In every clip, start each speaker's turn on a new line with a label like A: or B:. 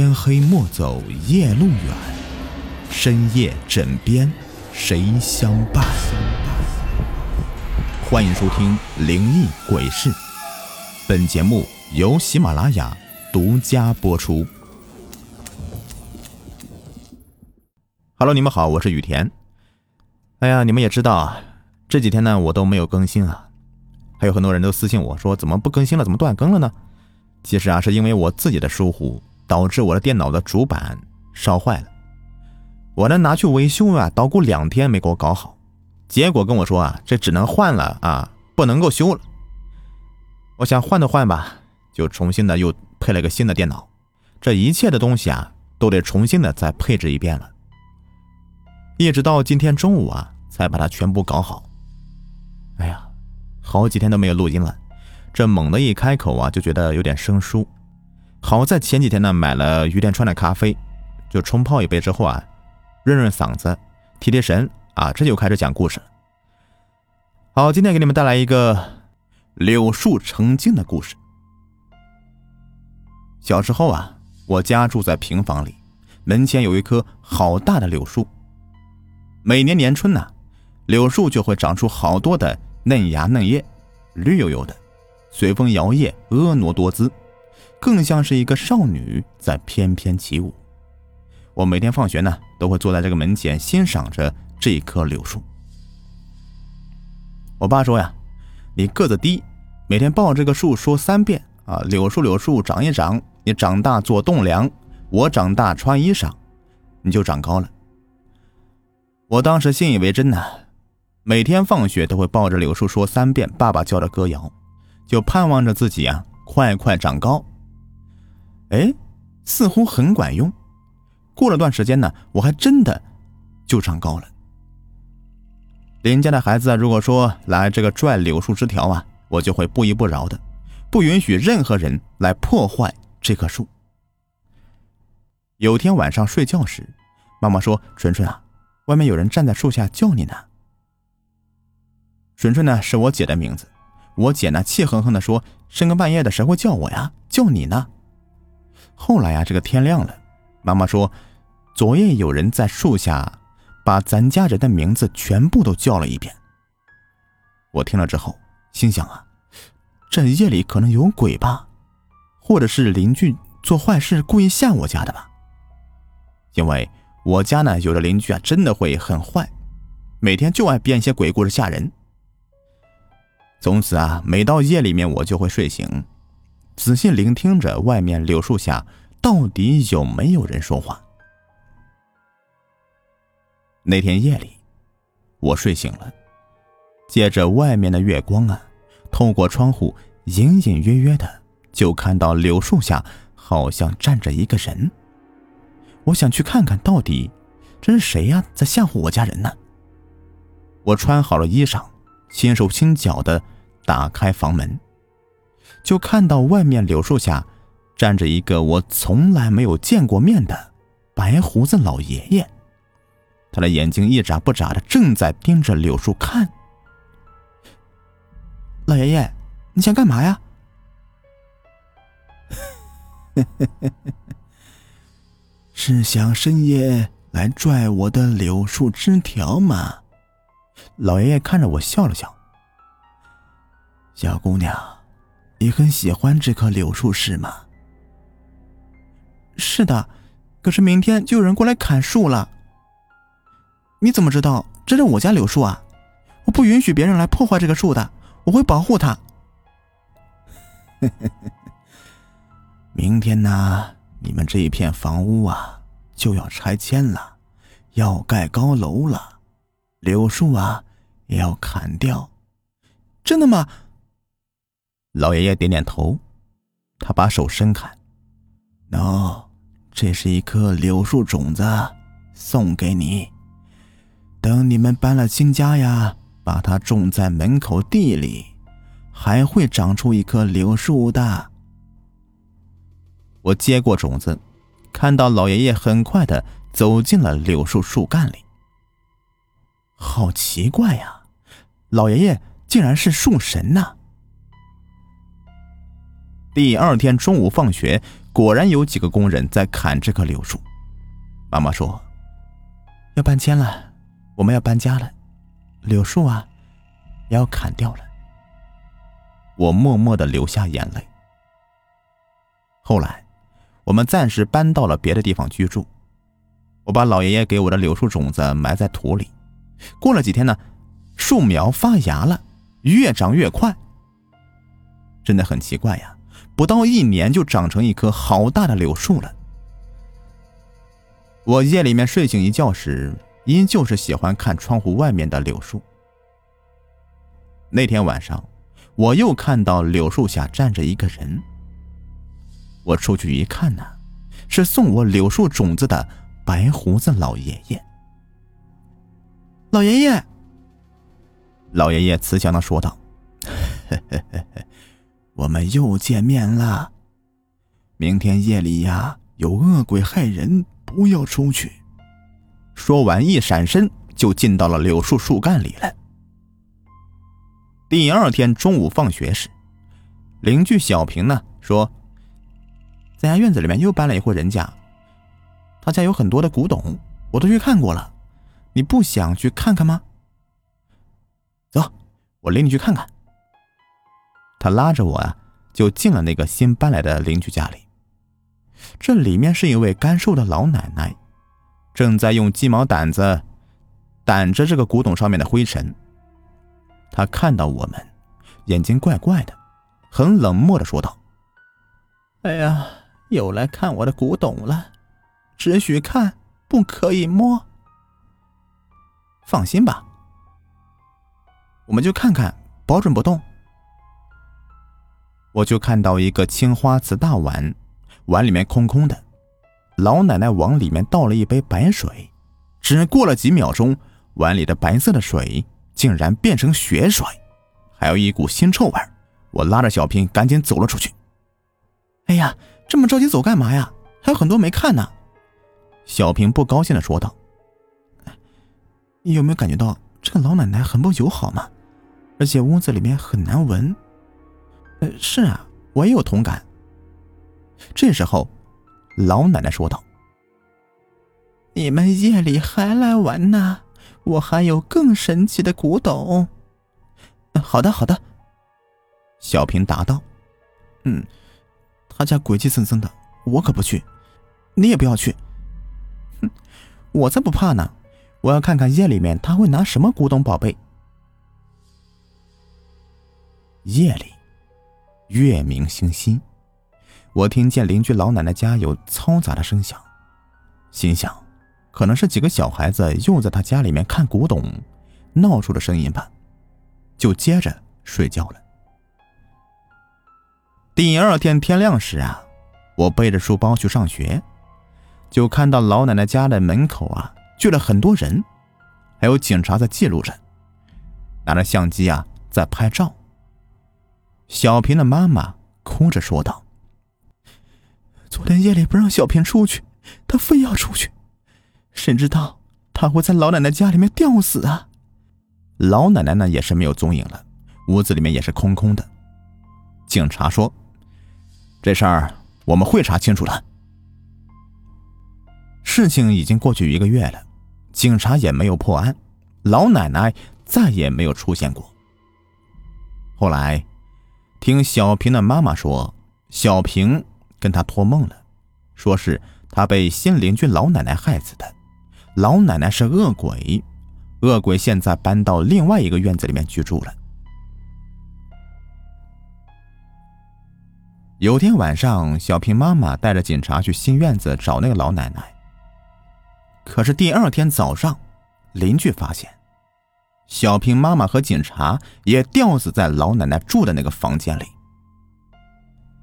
A: 天黑莫走夜路远，深夜枕边谁相伴？欢迎收听《灵异鬼事》，本节目由喜马拉雅独家播出。Hello，你们好，我是雨田。哎呀，你们也知道啊，这几天呢我都没有更新啊，还有很多人都私信我说怎么不更新了，怎么断更了呢？其实啊，是因为我自己的疏忽。导致我的电脑的主板烧坏了，我呢拿去维修啊，捣鼓两天没给我搞好，结果跟我说啊，这只能换了啊，不能够修了。我想换的换吧，就重新的又配了个新的电脑，这一切的东西啊，都得重新的再配置一遍了。一直到今天中午啊，才把它全部搞好。哎呀，好几天都没有录音了，这猛的一开口啊，就觉得有点生疏。好在前几天呢，买了于连川的咖啡，就冲泡一杯之后啊，润润嗓子，提提神啊，这就开始讲故事了。好，今天给你们带来一个柳树成精的故事。小时候啊，我家住在平房里，门前有一棵好大的柳树。每年年春呢，柳树就会长出好多的嫩芽嫩叶，绿油油的，随风摇曳，婀娜多姿。更像是一个少女在翩翩起舞。我每天放学呢，都会坐在这个门前欣赏着这棵柳树。我爸说呀：“你个子低，每天抱这个树说三遍啊，柳树柳树长一长，你长大做栋梁，我长大穿衣裳，你就长高了。”我当时信以为真呢，每天放学都会抱着柳树说三遍爸爸教的歌谣，就盼望着自己啊快快长高。哎，似乎很管用。过了段时间呢，我还真的就长高了。邻家的孩子如果说来这个拽柳树枝条啊，我就会不依不饶的，不允许任何人来破坏这棵树。有天晚上睡觉时，妈妈说：“纯纯啊，外面有人站在树下叫你呢。”纯纯呢是我姐的名字，我姐呢气哼哼的说：“深更半夜的谁会叫我呀？叫你呢？”后来呀，这个天亮了，妈妈说，昨夜有人在树下把咱家人的名字全部都叫了一遍。我听了之后，心想啊，这夜里可能有鬼吧，或者是邻居做坏事故意吓我家的吧。因为我家呢，有的邻居啊，真的会很坏，每天就爱编些鬼故事吓人。从此啊，每到夜里面，我就会睡醒。仔细聆听着外面柳树下到底有没有人说话。那天夜里，我睡醒了，借着外面的月光啊，透过窗户隐隐约约的就看到柳树下好像站着一个人。我想去看看到底这是谁呀，在吓唬我家人呢？我穿好了衣裳，轻手轻脚的打开房门。就看到外面柳树下站着一个我从来没有见过面的白胡子老爷爷，他的眼睛一眨不眨的正在盯着柳树看。老爷爷，你想干嘛呀？是想深夜来拽我的柳树枝条吗？老爷爷看着我笑了笑。小姑娘。你很喜欢这棵柳树是吗？是的，可是明天就有人过来砍树了。你怎么知道这是我家柳树啊？我不允许别人来破坏这个树的，我会保护它。明天呢，你们这一片房屋啊就要拆迁了，要盖高楼了，柳树啊也要砍掉。真的吗？老爷爷点点头，他把手伸开，喏，这是一颗柳树种子，送给你。等你们搬了新家呀，把它种在门口地里，还会长出一棵柳树的。我接过种子，看到老爷爷很快的走进了柳树树干里。好奇怪呀，老爷爷竟然是树神呐！第二天中午放学，果然有几个工人在砍这棵柳树。妈妈说：“要搬迁了，我们要搬家了，柳树啊，也要砍掉了。”我默默的流下眼泪。后来，我们暂时搬到了别的地方居住。我把老爷爷给我的柳树种子埋在土里。过了几天呢，树苗发芽了，越长越快。真的很奇怪呀，不到一年就长成一棵好大的柳树了。我夜里面睡醒一觉时，依旧是喜欢看窗户外面的柳树。那天晚上，我又看到柳树下站着一个人。我出去一看呢，是送我柳树种子的白胡子老爷爷。老爷爷，老爷爷慈祥的说道：“嘿嘿嘿嘿我们又见面了。明天夜里呀，有恶鬼害人，不要出去。”说完，一闪身就进到了柳树树干里了。第二天中午放学时，邻居小平呢说，在家院子里面又搬了一户人家，他家有很多的古董，我都去看过了。你不想去看看吗？走，我领你去看看。他拉着我啊，就进了那个新搬来的邻居家里。这里面是一位干瘦的老奶奶，正在用鸡毛掸子掸着这个古董上面的灰尘。他看到我们，眼睛怪怪的，很冷漠的说道：“哎呀，又来看我的古董了，只许看，不可以摸。”放心吧，我们就看看，保准不动。我就看到一个青花瓷大碗，碗里面空空的。老奶奶往里面倒了一杯白水，只过了几秒钟，碗里的白色的水竟然变成血水，还有一股腥臭味。我拉着小平赶紧走了出去。哎呀，这么着急走干嘛呀？还有很多没看呢。小平不高兴的说道。你有没有感觉到这个老奶奶很不友好嘛？而且屋子里面很难闻。呃，是啊，我也有同感。这时候，老奶奶说道：“你们夜里还来玩呢？我还有更神奇的古董。”好的，好的。小平答道：“嗯，他家鬼气森森的，我可不去。你也不要去。哼，我才不怕呢。”我要看看夜里面他会拿什么古董宝贝。夜里，月明星稀，我听见邻居老奶奶家有嘈杂的声响，心想，可能是几个小孩子又在他家里面看古董，闹出的声音吧，就接着睡觉了。第二天天亮时啊，我背着书包去上学，就看到老奶奶家的门口啊。聚了很多人，还有警察在记录着，拿着相机啊在拍照。小平的妈妈哭着说道：“昨天夜里不让小平出去，他非要出去，谁知道他会在老奶奶家里面吊死啊！”老奶奶呢也是没有踪影了，屋子里面也是空空的。警察说：“这事儿我们会查清楚的。”事情已经过去一个月了。警察也没有破案，老奶奶再也没有出现过。后来，听小平的妈妈说，小平跟他托梦了，说是他被新邻居老奶奶害死的，老奶奶是恶鬼，恶鬼现在搬到另外一个院子里面居住了。有天晚上，小平妈妈带着警察去新院子找那个老奶奶。可是第二天早上，邻居发现，小平妈妈和警察也吊死在老奶奶住的那个房间里。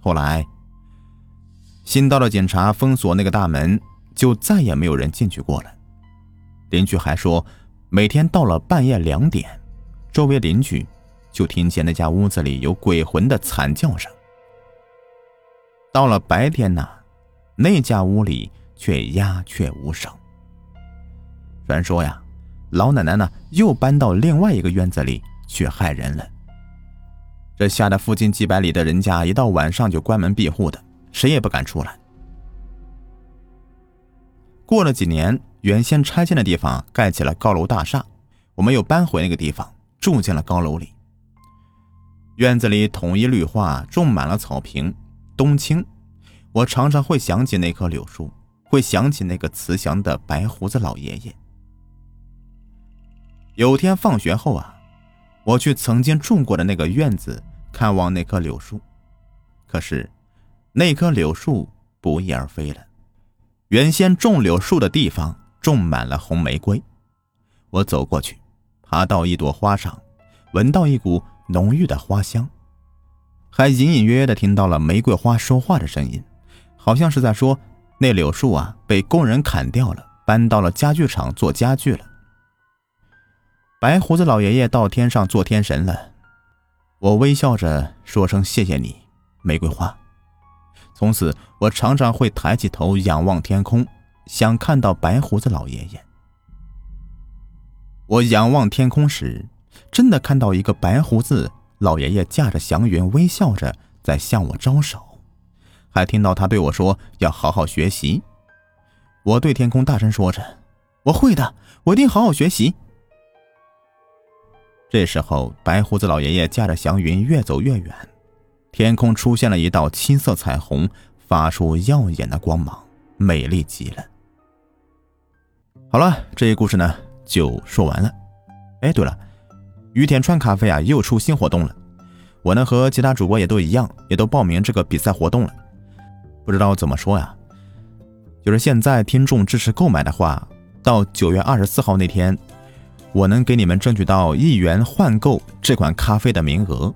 A: 后来，新到的警察封锁那个大门，就再也没有人进去过了。邻居还说，每天到了半夜两点，周围邻居就听见那家屋子里有鬼魂的惨叫声。到了白天呢，那家屋里却鸦雀无声。传说呀，老奶奶呢又搬到另外一个院子里去害人了。这吓得附近几百里的人家一到晚上就关门闭户的，谁也不敢出来。过了几年，原先拆迁的地方盖起了高楼大厦，我们又搬回那个地方，住进了高楼里。院子里统一绿化，种满了草坪、冬青。我常常会想起那棵柳树，会想起那个慈祥的白胡子老爷爷。有天放学后啊，我去曾经种过的那个院子看望那棵柳树，可是那棵柳树不翼而飞了。原先种柳树的地方种满了红玫瑰，我走过去，爬到一朵花上，闻到一股浓郁的花香，还隐隐约约的听到了玫瑰花说话的声音，好像是在说那柳树啊被工人砍掉了，搬到了家具厂做家具了。白胡子老爷爷到天上做天神了，我微笑着说声谢谢你，玫瑰花。从此，我常常会抬起头仰望天空，想看到白胡子老爷爷。我仰望天空时，真的看到一个白胡子老爷爷驾着祥云，微笑着在向我招手，还听到他对我说：“要好好学习。”我对天空大声说着：“我会的，我一定好好学习。”这时候，白胡子老爷爷驾着祥云越走越远。天空出现了一道七色彩虹，发出耀眼的光芒，美丽极了。好了，这一故事呢就说完了。哎，对了，于田川咖啡啊又出新活动了，我呢和其他主播也都一样，也都报名这个比赛活动了。不知道怎么说呀，就是现在听众支持购买的话，到九月二十四号那天，我能给你们争取到一元换购这款咖啡的名额。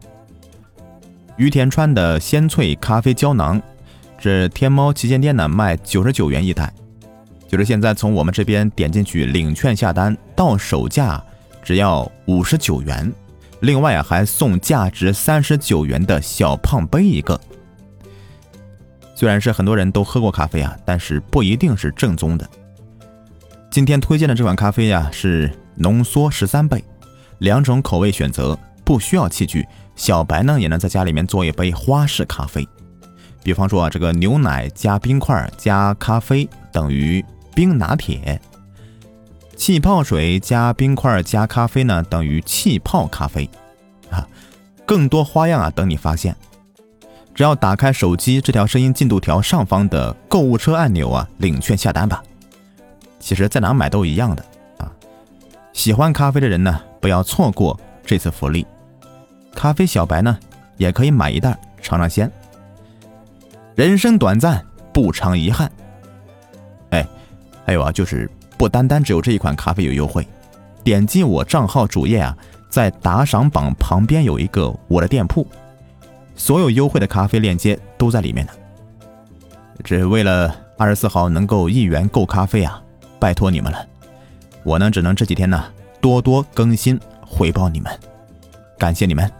A: 于田川的鲜萃咖啡胶囊，这天猫旗舰店呢卖九十九元一袋，就是现在从我们这边点进去领券下单，到手价只要五十九元，另外啊还送价值三十九元的小胖杯一个。虽然是很多人都喝过咖啡啊，但是不一定是正宗的。今天推荐的这款咖啡呀是浓缩十三倍，两种口味选择，不需要器具。小白呢也能在家里面做一杯花式咖啡，比方说啊，这个牛奶加冰块加咖啡等于冰拿铁，气泡水加冰块加咖啡呢等于气泡咖啡，啊，更多花样啊等你发现。只要打开手机这条声音进度条上方的购物车按钮啊，领券下单吧。其实，在哪买都一样的。喜欢咖啡的人呢，不要错过这次福利。咖啡小白呢，也可以买一袋尝尝鲜。人生短暂，不尝遗憾。哎，还有啊，就是不单单只有这一款咖啡有优惠，点击我账号主页啊，在打赏榜旁边有一个我的店铺，所有优惠的咖啡链接都在里面呢。只为了二十四号能够一元购咖啡啊，拜托你们了。我呢，只能这几天呢多多更新，回报你们，感谢你们。